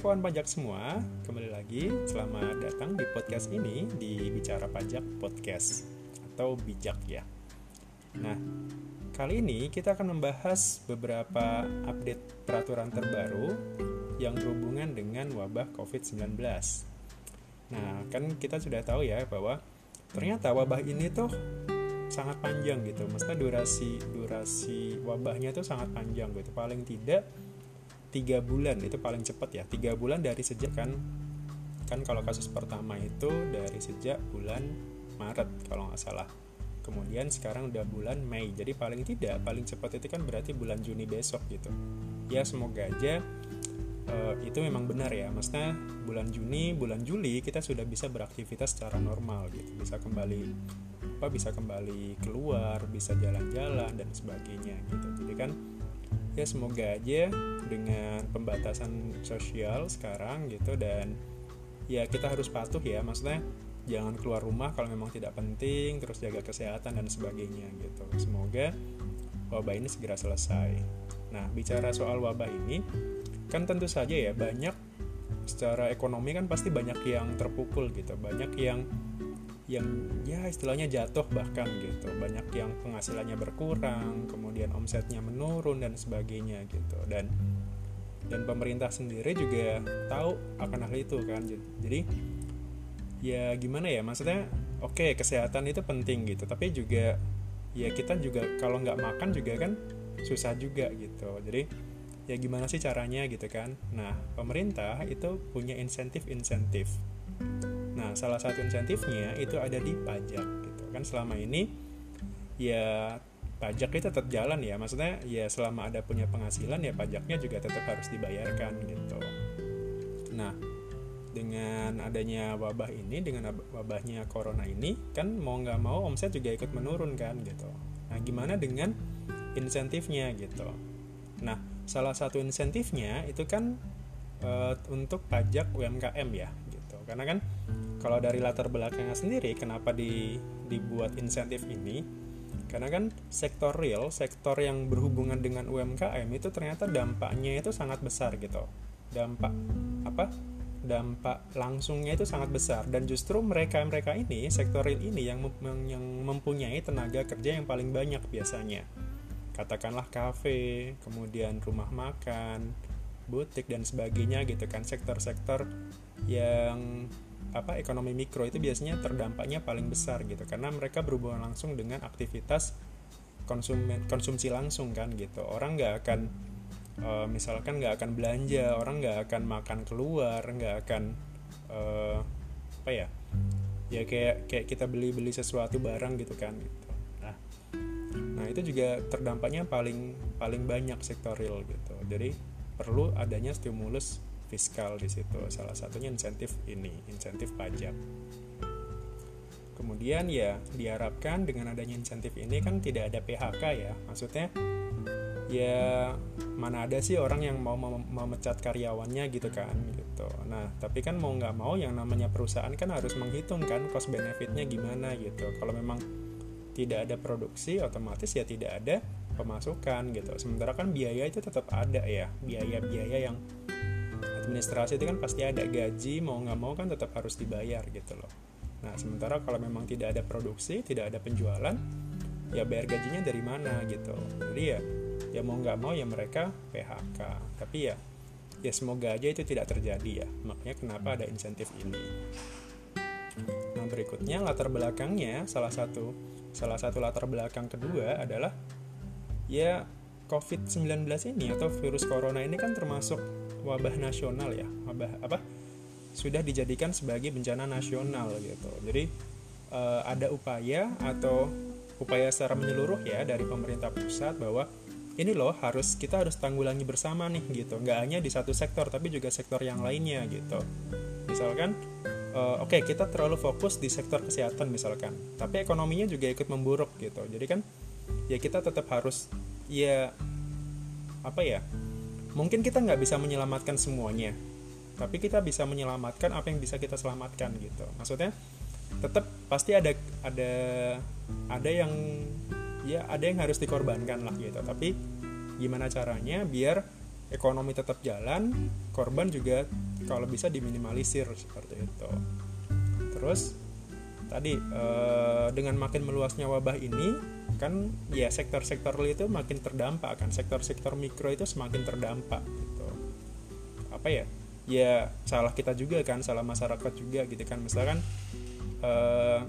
Kawan pajak semua, kembali lagi selamat datang di podcast ini di Bicara Pajak Podcast atau Bijak ya. Nah, kali ini kita akan membahas beberapa update peraturan terbaru yang berhubungan dengan wabah COVID-19. Nah, kan kita sudah tahu ya bahwa ternyata wabah ini tuh sangat panjang gitu. Maksudnya durasi durasi wabahnya tuh sangat panjang gitu. Paling tidak tiga bulan itu paling cepat ya. Tiga bulan dari sejak kan kan kalau kasus pertama itu dari sejak bulan Maret kalau nggak salah. Kemudian sekarang udah bulan Mei jadi paling tidak paling cepat itu kan berarti bulan Juni besok gitu. Ya semoga aja uh, itu memang benar ya. Maksudnya bulan Juni bulan Juli kita sudah bisa beraktivitas secara normal gitu. Bisa kembali apa bisa kembali keluar bisa jalan-jalan dan sebagainya gitu. Jadi kan ya semoga aja dengan pembatasan sosial sekarang gitu dan ya kita harus patuh ya maksudnya jangan keluar rumah kalau memang tidak penting terus jaga kesehatan dan sebagainya gitu. Semoga wabah ini segera selesai. Nah bicara soal wabah ini kan tentu saja ya banyak secara ekonomi kan pasti banyak yang terpukul gitu banyak yang yang ya istilahnya jatuh bahkan gitu. Banyak yang penghasilannya berkurang kemudian omsetnya menurun dan sebagainya gitu. Dan dan pemerintah sendiri juga tahu akan hal itu kan. Jadi ya gimana ya maksudnya oke okay, kesehatan itu penting gitu. Tapi juga ya kita juga kalau nggak makan juga kan susah juga gitu. Jadi ya gimana sih caranya gitu kan. Nah pemerintah itu punya insentif-insentif Nah, salah satu insentifnya itu ada di pajak gitu kan. Selama ini ya pajak itu tetap jalan ya. Maksudnya ya selama ada punya penghasilan ya pajaknya juga tetap harus dibayarkan gitu. Nah dengan adanya wabah ini dengan wabahnya corona ini kan mau nggak mau omset juga ikut menurun kan gitu. Nah gimana dengan insentifnya gitu? Nah salah satu insentifnya itu kan e, untuk pajak UMKM ya gitu. Karena kan kalau dari latar belakangnya sendiri kenapa di, dibuat insentif ini? Karena kan sektor real sektor yang berhubungan dengan UMKM itu ternyata dampaknya itu sangat besar gitu. Dampak apa? Dampak langsungnya itu sangat besar. Dan justru mereka mereka ini sektor real ini yang yang mempunyai tenaga kerja yang paling banyak biasanya. Katakanlah kafe kemudian rumah makan butik dan sebagainya gitu kan. Sektor-sektor yang apa ekonomi mikro itu biasanya terdampaknya paling besar gitu. Karena mereka berhubungan langsung dengan aktivitas konsumen konsumsi langsung kan gitu. Orang nggak akan uh, misalkan nggak akan belanja orang nggak akan makan keluar nggak akan uh, apa ya ya kayak kayak kita beli beli sesuatu barang gitu kan gitu. Nah nah itu juga terdampaknya paling paling banyak sektor real gitu. Jadi perlu adanya stimulus fiskal di situ. Salah satunya insentif ini, insentif pajak. Kemudian ya diharapkan dengan adanya insentif ini kan tidak ada PHK ya. Maksudnya ya mana ada sih orang yang mau memecat karyawannya gitu kan gitu. Nah tapi kan mau nggak mau yang namanya perusahaan kan harus menghitung kan cost benefitnya gimana gitu. Kalau memang tidak ada produksi otomatis ya tidak ada pemasukan gitu. Sementara kan biaya itu tetap ada ya biaya-biaya yang administrasi itu kan pasti ada. Gaji mau nggak mau kan tetap harus dibayar gitu loh. Nah sementara kalau memang tidak ada produksi tidak ada penjualan ya bayar gajinya dari mana gitu. Jadi ya ya mau nggak mau ya mereka PHK tapi ya ya semoga aja itu tidak terjadi ya. Makanya kenapa ada insentif ini. Nah berikutnya latar belakangnya salah satu salah satu latar belakang kedua adalah ya COVID-19 ini atau virus corona ini kan termasuk wabah nasional ya. Wabah apa? Sudah dijadikan sebagai bencana nasional gitu. Jadi uh, ada upaya atau upaya secara menyeluruh ya dari pemerintah pusat bahwa ini loh harus kita harus tanggulangi bersama nih gitu. Nggak hanya di satu sektor tapi juga sektor yang lainnya gitu. Misalkan uh, oke okay, kita terlalu fokus di sektor kesehatan misalkan tapi ekonominya juga ikut memburuk gitu. Jadi kan ya kita tetap harus ya apa ya mungkin kita nggak bisa menyelamatkan semuanya tapi kita bisa menyelamatkan apa yang bisa kita selamatkan gitu. Maksudnya tetap pasti ada ada ada yang ya ada yang harus dikorbankan lah gitu. Tapi gimana caranya biar ekonomi tetap jalan korban juga kalau bisa diminimalisir seperti itu. Terus tadi eh, dengan makin meluasnya wabah ini kan ya sektor-sektor itu makin terdampak kan. Sektor-sektor mikro itu semakin terdampak gitu. Apa ya? Ya salah kita juga kan salah masyarakat juga gitu kan. Misalkan eh,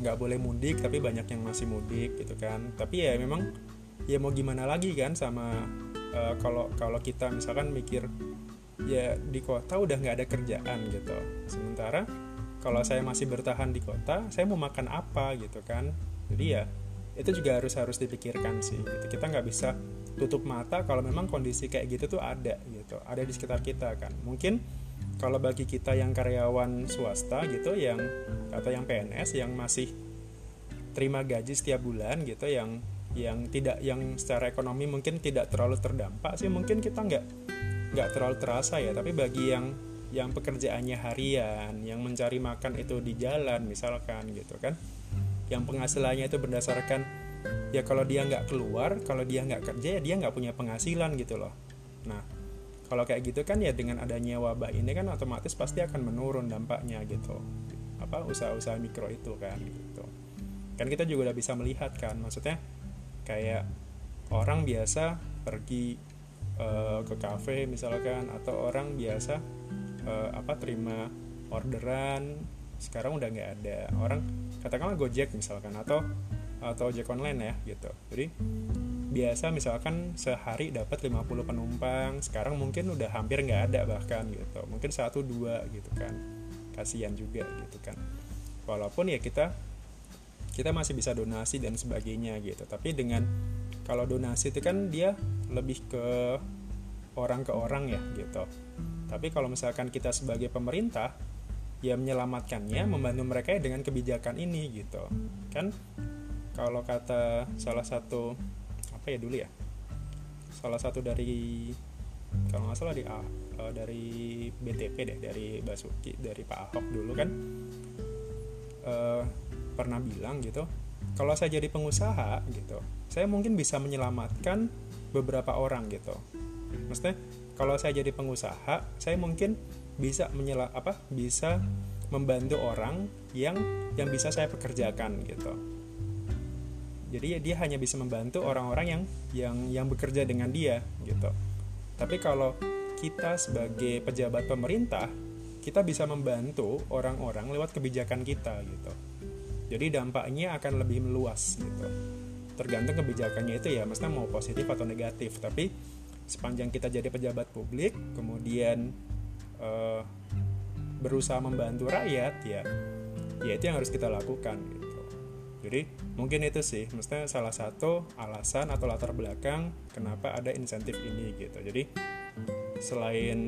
nggak boleh mudik tapi banyak yang masih mudik gitu kan. Tapi ya memang ya mau gimana lagi kan sama uh, kalau kalau kita misalkan mikir ya di kota udah nggak ada kerjaan gitu. Sementara kalau saya masih bertahan di kota saya mau makan apa gitu kan? Jadi ya itu juga harus harus dipikirkan sih gitu. kita nggak bisa tutup mata kalau memang kondisi kayak gitu tuh ada gitu ada di sekitar kita kan. Mungkin kalau bagi kita yang karyawan swasta gitu yang atau yang PNS yang masih terima gaji setiap bulan gitu yang yang tidak yang secara ekonomi mungkin tidak terlalu terdampak sih mungkin kita nggak nggak terlalu terasa ya. Tapi bagi yang yang pekerjaannya harian, yang mencari makan itu di jalan misalkan gitu kan, yang penghasilannya itu berdasarkan ya kalau dia nggak keluar, kalau dia nggak kerja ya dia nggak punya penghasilan gitu loh. Nah kalau kayak gitu kan ya dengan adanya wabah ini kan otomatis pasti akan menurun dampaknya gitu. Apa usaha-usaha mikro itu kan gitu. Kan kita juga udah bisa melihat kan maksudnya kayak orang biasa pergi uh, ke kafe misalkan atau orang biasa uh, apa terima orderan sekarang udah nggak ada. Orang katakanlah Gojek misalkan atau atau ojek online ya gitu. Jadi biasa misalkan sehari dapat 50 penumpang sekarang mungkin udah hampir nggak ada bahkan gitu. Mungkin satu dua gitu kan. Kasihan juga gitu kan. Walaupun ya kita kita masih bisa donasi dan sebagainya gitu. Tapi dengan kalau donasi itu kan dia lebih ke orang ke orang ya gitu tapi kalau misalkan kita sebagai pemerintah ya menyelamatkannya membantu mereka dengan kebijakan ini gitu. Kan kalau kata salah satu apa ya dulu ya? Salah satu dari kalau nggak salah di uh, dari BTP deh dari Basuki dari Pak Ahok dulu kan. Uh, pernah bilang gitu kalau saya jadi pengusaha gitu saya mungkin bisa menyelamatkan beberapa orang gitu. Maksudnya kalau saya jadi pengusaha saya mungkin bisa menyela apa bisa membantu orang yang yang bisa saya pekerjakan gitu. Jadi ya dia hanya bisa membantu orang-orang yang yang yang bekerja dengan dia gitu. Tapi kalau kita sebagai pejabat pemerintah kita bisa membantu orang-orang lewat kebijakan kita gitu. Jadi dampaknya akan lebih meluas gitu. Tergantung kebijakannya itu ya maksudnya mau positif atau negatif. Tapi sepanjang kita jadi pejabat publik kemudian uh, berusaha membantu rakyat ya ya itu yang harus kita lakukan gitu. Jadi mungkin itu sih maksudnya salah satu alasan atau latar belakang kenapa ada insentif ini gitu. Jadi selain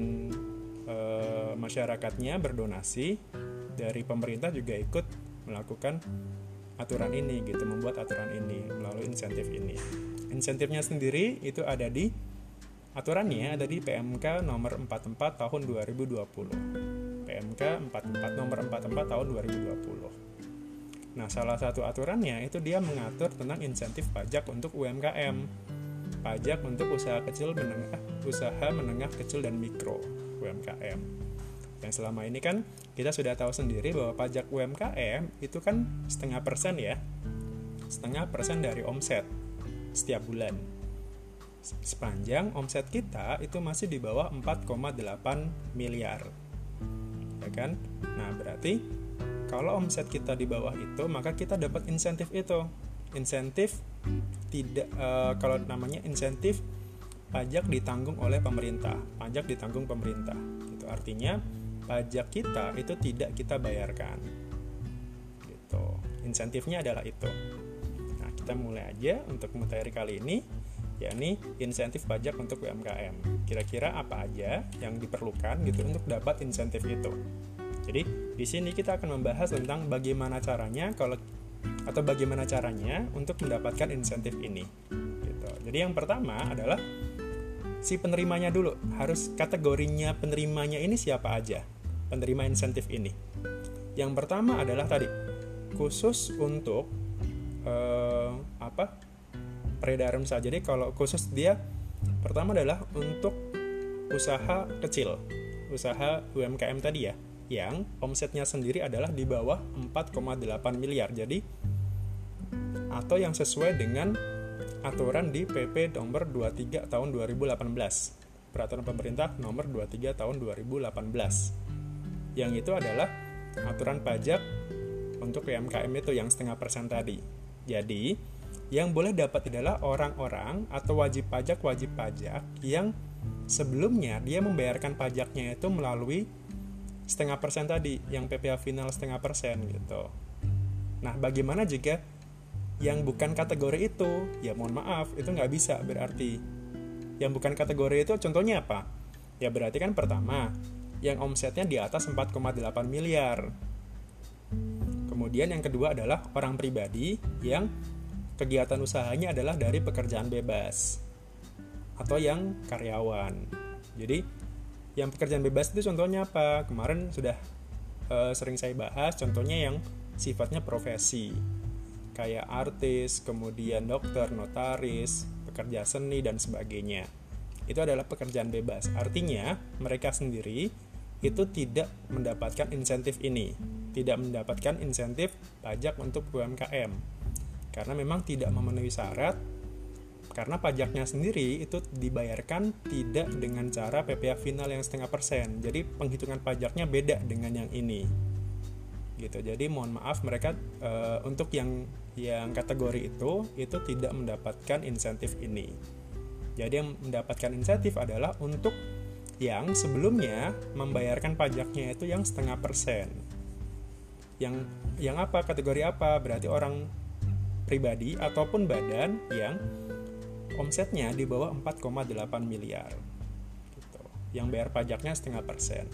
uh, masyarakatnya berdonasi dari pemerintah juga ikut melakukan aturan ini gitu membuat aturan ini melalui insentif ini. Insentifnya sendiri itu ada di Aturannya ada di PMK nomor 44 tahun 2020. PMK 44 nomor 44 tahun 2020. Nah, salah satu aturannya itu dia mengatur tentang insentif pajak untuk UMKM. Pajak untuk usaha kecil menengah, usaha menengah kecil dan mikro UMKM. Yang selama ini kan kita sudah tahu sendiri bahwa pajak UMKM itu kan setengah persen ya, setengah persen dari omset setiap bulan sepanjang omset kita itu masih di bawah 4,8 miliar. Ya kan? Nah, berarti kalau omset kita di bawah itu, maka kita dapat insentif itu. Insentif tidak uh, kalau namanya insentif pajak ditanggung oleh pemerintah. Pajak ditanggung pemerintah. Itu artinya pajak kita itu tidak kita bayarkan. Gitu. Insentifnya adalah itu. Nah, kita mulai aja untuk materi kali ini yakni insentif pajak untuk UMKM. Kira-kira apa aja yang diperlukan gitu untuk dapat insentif itu. Jadi di sini kita akan membahas tentang bagaimana caranya kalau atau bagaimana caranya untuk mendapatkan insentif ini. Gitu. Jadi yang pertama adalah si penerimanya dulu harus kategorinya penerimanya ini siapa aja penerima insentif ini. Yang pertama adalah tadi khusus untuk uh, apa peredaran usaha jadi kalau khusus dia Pertama adalah untuk usaha kecil, usaha UMKM tadi ya, yang omsetnya sendiri adalah di bawah 4,8 miliar. Jadi atau yang sesuai dengan aturan di PP nomor 23 tahun 2018. Peraturan pemerintah nomor 23 tahun 2018. Yang itu adalah aturan pajak untuk UMKM itu yang setengah persen tadi. Jadi, yang boleh dapat adalah orang-orang atau wajib pajak-wajib pajak yang sebelumnya dia membayarkan pajaknya itu melalui setengah persen tadi, yang PPh final setengah persen gitu. Nah, bagaimana jika yang bukan kategori itu? Ya mohon maaf, itu nggak bisa berarti. Yang bukan kategori itu contohnya apa? Ya berarti kan pertama, yang omsetnya di atas 4,8 miliar. Kemudian yang kedua adalah orang pribadi yang kegiatan usahanya adalah dari pekerjaan bebas atau yang karyawan. Jadi yang pekerjaan bebas itu contohnya apa? Kemarin sudah uh, sering saya bahas contohnya yang sifatnya profesi kayak artis, kemudian dokter, notaris, pekerja seni dan sebagainya. Itu adalah pekerjaan bebas. Artinya mereka sendiri itu tidak mendapatkan insentif ini, tidak mendapatkan insentif pajak untuk UMKM karena memang tidak memenuhi syarat karena pajaknya sendiri itu dibayarkan tidak dengan cara PPh final yang setengah persen. Jadi penghitungan pajaknya beda dengan yang ini. Gitu. Jadi mohon maaf mereka e, untuk yang yang kategori itu itu tidak mendapatkan insentif ini. Jadi yang mendapatkan insentif adalah untuk yang sebelumnya membayarkan pajaknya itu yang setengah persen. Yang yang apa? Kategori apa? Berarti orang pribadi ataupun badan yang omsetnya di bawah 4,8 miliar gitu. yang bayar pajaknya setengah persen.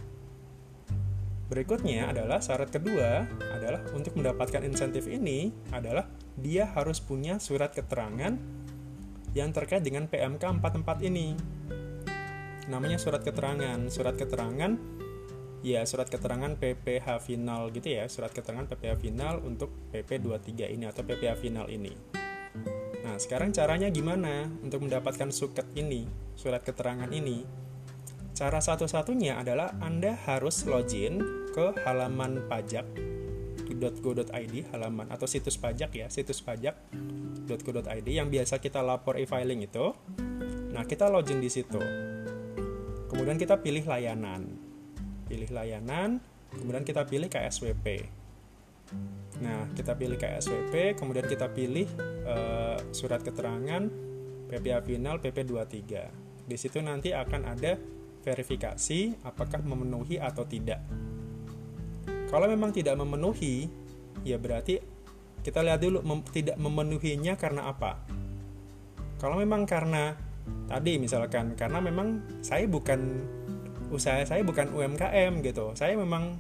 Berikutnya adalah syarat kedua adalah untuk mendapatkan insentif ini adalah dia harus punya surat keterangan yang terkait dengan PMK 44 ini. Namanya surat keterangan. Surat keterangan ya surat keterangan PPH final gitu ya. Surat keterangan PPH final untuk PP 23 ini atau PPH final ini. Nah sekarang caranya gimana untuk mendapatkan suket ini surat keterangan ini? Cara satu-satunya adalah Anda harus login ke halaman pajak .go.id halaman atau situs pajak ya situs pajak .go.id yang biasa kita lapor e-filing itu. Nah kita login di situ. Kemudian kita pilih layanan pilih layanan, kemudian kita pilih KSWP. Nah, kita pilih KSWP, kemudian kita pilih uh, surat keterangan PPA final PP23. Di situ nanti akan ada verifikasi apakah memenuhi atau tidak. Kalau memang tidak memenuhi, ya berarti kita lihat dulu mem tidak memenuhinya karena apa. Kalau memang karena tadi misalkan karena memang saya bukan usaha saya bukan UMKM gitu. Saya memang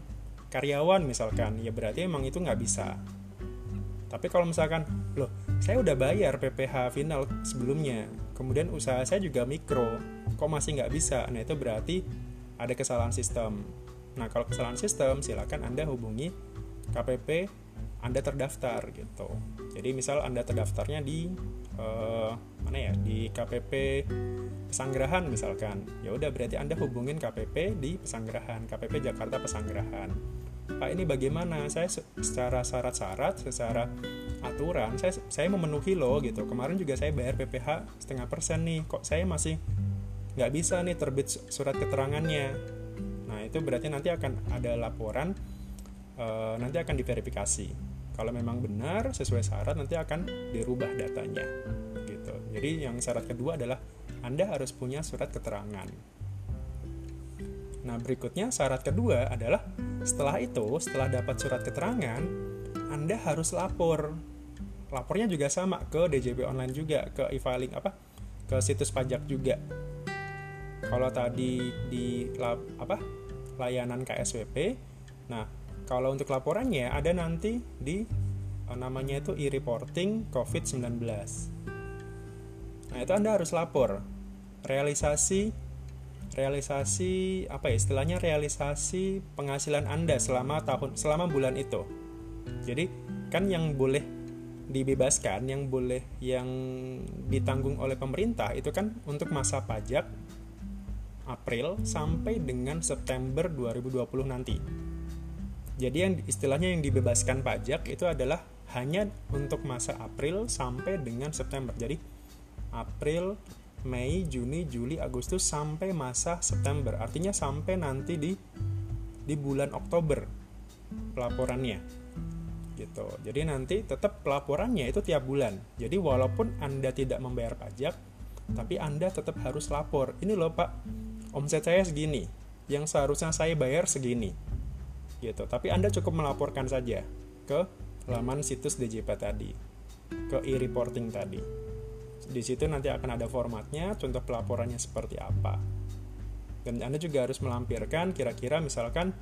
karyawan misalkan. Ya berarti emang itu nggak bisa. Tapi kalau misalkan loh saya udah bayar PPH final sebelumnya. Kemudian usaha saya juga mikro. Kok masih nggak bisa? Nah itu berarti ada kesalahan sistem. Nah kalau kesalahan sistem silakan anda hubungi KPP anda terdaftar gitu. Jadi misal anda terdaftarnya di uh, mana ya di KPP Pesanggerahan misalkan. Ya udah berarti anda hubungin KPP di Pesanggerahan KPP Jakarta Pesanggerahan. Pak ini bagaimana? Saya secara syarat-syarat secara aturan saya saya memenuhi loh gitu. Kemarin juga saya bayar PPH setengah persen nih. Kok saya masih nggak bisa nih terbit surat keterangannya? Nah itu berarti nanti akan ada laporan e, nanti akan diverifikasi kalau memang benar sesuai syarat nanti akan dirubah datanya gitu jadi yang syarat kedua adalah anda harus punya surat keterangan. Nah, berikutnya syarat kedua adalah setelah itu, setelah dapat surat keterangan, Anda harus lapor. Lapornya juga sama ke DJP online juga, ke e-filing apa? ke situs pajak juga. Kalau tadi di apa? layanan KSWP, nah, kalau untuk laporannya ada nanti di eh, namanya itu e-reporting COVID-19. Nah, itu Anda harus lapor. Realisasi realisasi apa ya istilahnya realisasi penghasilan Anda selama tahun selama bulan itu. Jadi kan yang boleh dibebaskan yang boleh yang ditanggung oleh pemerintah itu kan untuk masa pajak April sampai dengan September 2020 nanti. Jadi yang istilahnya yang dibebaskan pajak itu adalah hanya untuk masa April sampai dengan September. Jadi April, Mei, Juni, Juli, Agustus sampai masa September. Artinya sampai nanti di di bulan Oktober pelaporannya. Gitu. Jadi nanti tetap pelaporannya itu tiap bulan. Jadi walaupun Anda tidak membayar pajak, tapi Anda tetap harus lapor. Ini loh Pak, omset saya segini. Yang seharusnya saya bayar segini. Gitu. Tapi Anda cukup melaporkan saja ke laman situs DJP tadi, ke e-reporting tadi. Di situ nanti akan ada formatnya, contoh pelaporannya seperti apa. Dan Anda juga harus melampirkan kira-kira misalkan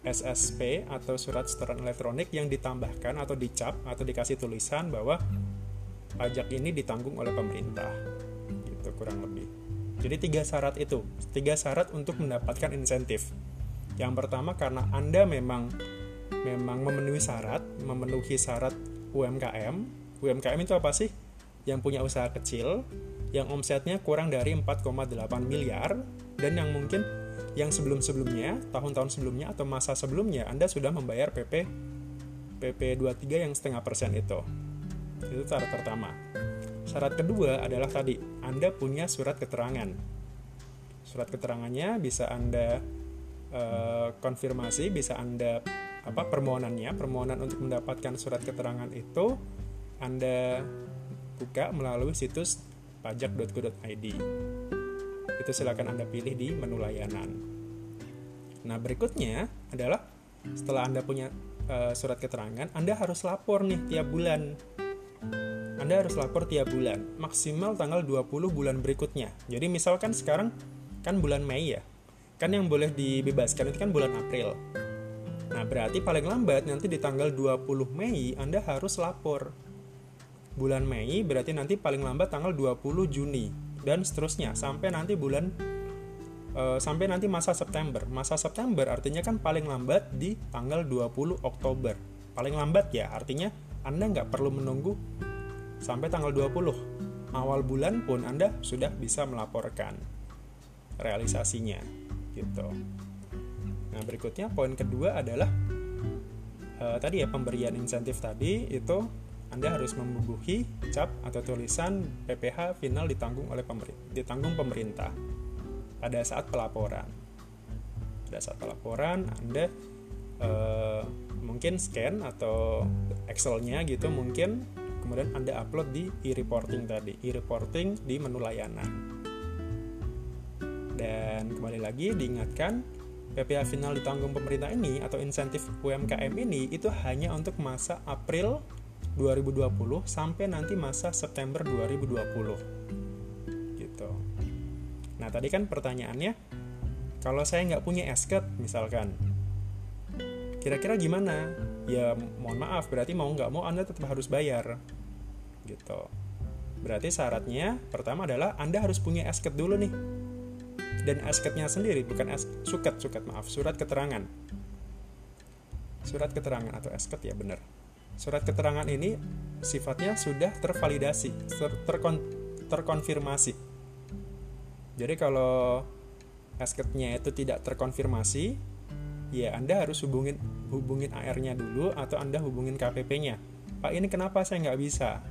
SSP atau surat setoran elektronik yang ditambahkan atau dicap atau dikasih tulisan bahwa pajak ini ditanggung oleh pemerintah. Gitu kurang lebih. Jadi tiga syarat itu, tiga syarat untuk mendapatkan insentif. Yang pertama karena Anda memang memang memenuhi syarat, memenuhi syarat UMKM. UMKM itu apa sih? yang punya usaha kecil yang omsetnya kurang dari 4,8 miliar dan yang mungkin yang sebelum-sebelumnya, tahun-tahun sebelumnya atau masa sebelumnya Anda sudah membayar PP PP 23 yang setengah persen itu. Itu syarat pertama. Syarat kedua adalah tadi Anda punya surat keterangan. Surat keterangannya bisa Anda uh, konfirmasi, bisa Anda apa permohonannya, permohonan untuk mendapatkan surat keterangan itu Anda buka melalui situs pajak.go.id. Itu silakan Anda pilih di menu layanan. Nah, berikutnya adalah setelah Anda punya uh, surat keterangan, Anda harus lapor nih tiap bulan. Anda harus lapor tiap bulan, maksimal tanggal 20 bulan berikutnya. Jadi misalkan sekarang kan bulan Mei ya. Kan yang boleh dibebaskan itu kan bulan April. Nah, berarti paling lambat nanti di tanggal 20 Mei Anda harus lapor bulan Mei berarti nanti paling lambat tanggal 20 Juni dan seterusnya sampai nanti bulan uh, sampai nanti masa September. Masa September artinya kan paling lambat di tanggal 20 Oktober. Paling lambat ya, artinya Anda nggak perlu menunggu sampai tanggal 20. Awal bulan pun Anda sudah bisa melaporkan realisasinya gitu. Nah, berikutnya poin kedua adalah uh, tadi ya pemberian insentif tadi itu anda harus membubuhi cap atau tulisan PPH final ditanggung oleh pemerintah, ditanggung pemerintah pada saat pelaporan. Pada saat pelaporan Anda eh, mungkin scan atau Excel-nya gitu mungkin kemudian Anda upload di e-reporting tadi, e-reporting di menu layanan. Dan kembali lagi diingatkan PPH final ditanggung pemerintah ini atau insentif UMKM ini itu hanya untuk masa April 2020 sampai nanti masa September 2020 gitu. Nah tadi kan pertanyaannya kalau saya nggak punya esket misalkan kira-kira gimana? Ya mohon maaf berarti mau nggak mau anda tetap harus bayar. Gitu. Berarti syaratnya pertama adalah anda harus punya esket dulu nih dan esketnya sendiri bukan es suket suket maaf surat keterangan surat keterangan atau esket ya benar Surat keterangan ini sifatnya sudah tervalidasi, ter terkon terkonfirmasi. Jadi kalau asketnya itu tidak terkonfirmasi, ya Anda harus hubungin hubungin AR-nya dulu atau Anda hubungin KPP-nya. Pak ini kenapa saya nggak bisa?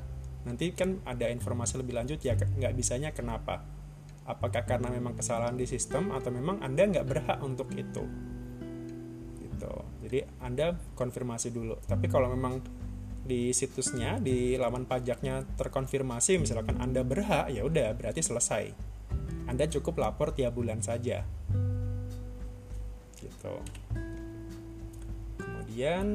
Nanti kan ada informasi lebih lanjut ya nggak bisanya kenapa? Apakah karena memang kesalahan di sistem atau memang Anda nggak berhak untuk itu? Gitu. Jadi Anda konfirmasi dulu. Tapi kalau memang di situsnya di laman pajaknya terkonfirmasi misalkan Anda berhak ya udah berarti selesai. Anda cukup lapor tiap bulan saja. Gitu. Kemudian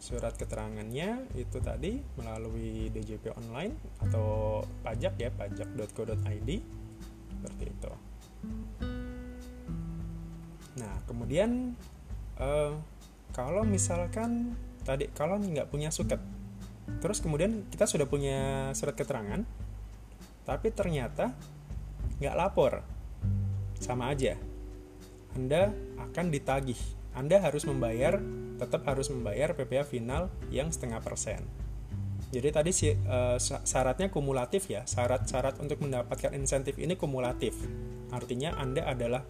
surat keterangannya itu tadi melalui DJP online atau pajak ya pajak.co.id seperti itu. Nah, kemudian uh, kalau misalkan tadi kalau nggak punya suket terus kemudian kita sudah punya surat keterangan tapi ternyata nggak lapor sama aja. Anda akan ditagih. Anda harus membayar tetap harus membayar PPh final yang setengah persen Jadi tadi si, uh, syaratnya kumulatif ya. Syarat-syarat untuk mendapatkan insentif ini kumulatif. Artinya Anda adalah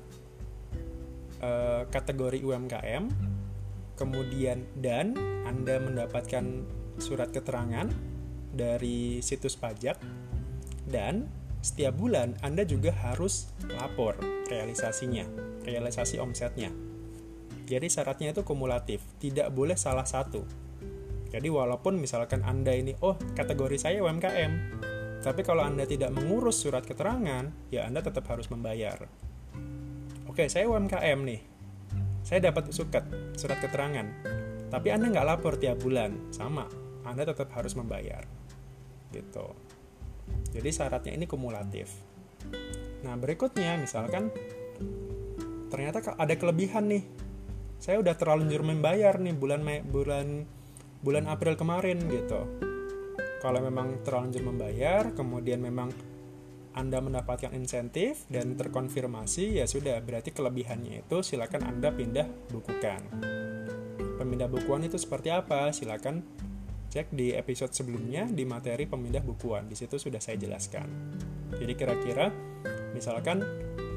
uh, kategori UMKM, kemudian dan Anda mendapatkan surat keterangan dari situs pajak dan setiap bulan Anda juga harus lapor realisasinya, realisasi omsetnya. Jadi syaratnya itu kumulatif, tidak boleh salah satu jadi walaupun misalkan Anda ini, oh kategori saya UMKM, tapi kalau Anda tidak mengurus surat keterangan, ya Anda tetap harus membayar. Oke, saya UMKM nih. Saya dapat suket, surat keterangan. Tapi Anda nggak lapor tiap bulan, sama. Anda tetap harus membayar. Gitu. Jadi syaratnya ini kumulatif. Nah, berikutnya misalkan ternyata ada kelebihan nih. Saya udah terlanjur membayar nih bulan bulan bulan April kemarin gitu. Kalau memang terlanjur membayar, kemudian memang anda mendapatkan insentif dan terkonfirmasi, ya sudah, berarti kelebihannya itu silakan Anda pindah bukukan. Pemindah bukuan itu seperti apa? Silakan cek di episode sebelumnya di materi pemindah bukuan. Di situ sudah saya jelaskan. Jadi kira-kira misalkan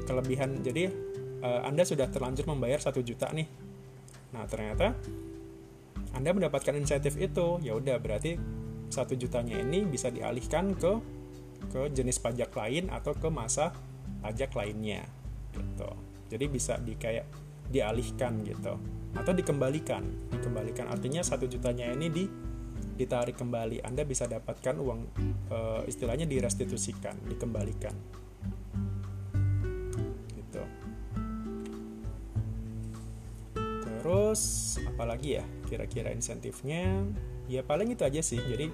kelebihan, jadi eh, Anda sudah terlanjur membayar satu juta nih. Nah ternyata anda mendapatkan insentif itu, ya udah berarti satu jutanya ini bisa dialihkan ke ke jenis pajak lain atau ke masa pajak lainnya gitu. Jadi bisa di kayak dialihkan gitu atau dikembalikan. Dikembalikan artinya satu jutanya ini di ditarik kembali. Anda bisa dapatkan uang e, istilahnya direstitusikan, dikembalikan. Terus apalagi ya kira-kira insentifnya? Ya paling itu aja sih. Jadi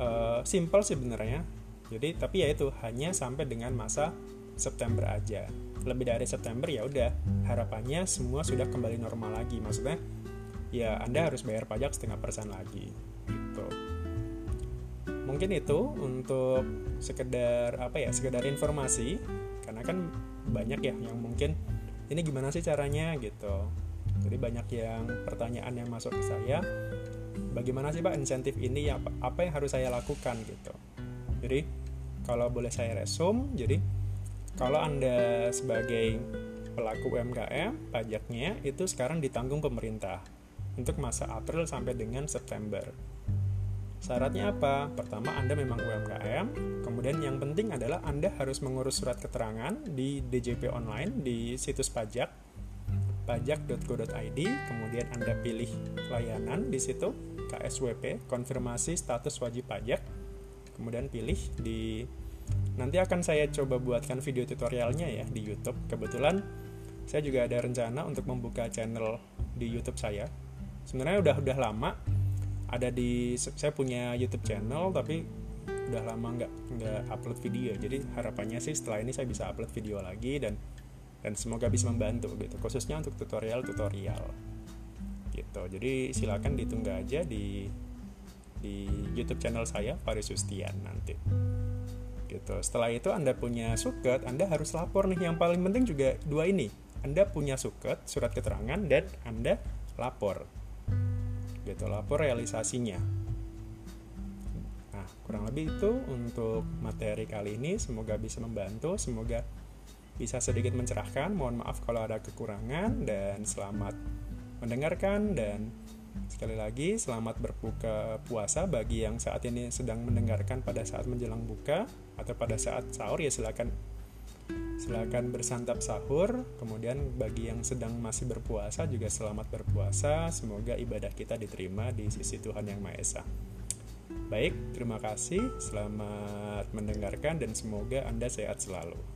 uh, simple sebenarnya. Jadi tapi ya itu hanya sampai dengan masa September aja. Lebih dari September ya udah harapannya semua sudah kembali normal lagi. Maksudnya ya Anda harus bayar pajak setengah persen lagi gitu. Mungkin itu untuk sekedar apa ya sekedar informasi karena kan banyak ya yang mungkin ini gimana sih caranya gitu jadi banyak yang pertanyaan yang masuk ke saya, bagaimana sih Pak insentif ini apa, apa yang harus saya lakukan gitu. Jadi kalau boleh saya resum, jadi kalau Anda sebagai pelaku UMKM, pajaknya itu sekarang ditanggung pemerintah untuk masa April sampai dengan September. Syaratnya apa? Pertama, Anda memang UMKM. Kemudian yang penting adalah Anda harus mengurus surat keterangan di DJP online di situs pajak pajak.go.id, kemudian Anda pilih layanan di situ KSWP, konfirmasi status wajib pajak. Kemudian pilih di nanti akan saya coba buatkan video tutorialnya ya di YouTube. Kebetulan saya juga ada rencana untuk membuka channel di YouTube saya. Sebenarnya udah udah lama ada di saya punya YouTube channel tapi udah lama nggak nggak upload video. Jadi harapannya sih setelah ini saya bisa upload video lagi dan dan semoga bisa membantu gitu. Khususnya untuk tutorial-tutorial. Gitu. Jadi silakan ditunggu aja di di YouTube channel saya Faris Sustian nanti. Gitu. Setelah itu anda punya suket anda harus lapor nih. Yang paling penting juga dua ini. Anda punya suket surat keterangan dan anda lapor. Gitu. Lapor realisasinya. Nah kurang lebih itu untuk materi kali ini. Semoga bisa membantu. Semoga bisa sedikit mencerahkan. Mohon maaf kalau ada kekurangan dan selamat mendengarkan dan sekali lagi selamat berbuka puasa bagi yang saat ini sedang mendengarkan pada saat menjelang buka atau pada saat sahur ya silakan silakan bersantap sahur. Kemudian bagi yang sedang masih berpuasa juga selamat berpuasa. Semoga ibadah kita diterima di sisi Tuhan Yang Maha Esa. Baik, terima kasih. Selamat mendengarkan dan semoga Anda sehat selalu.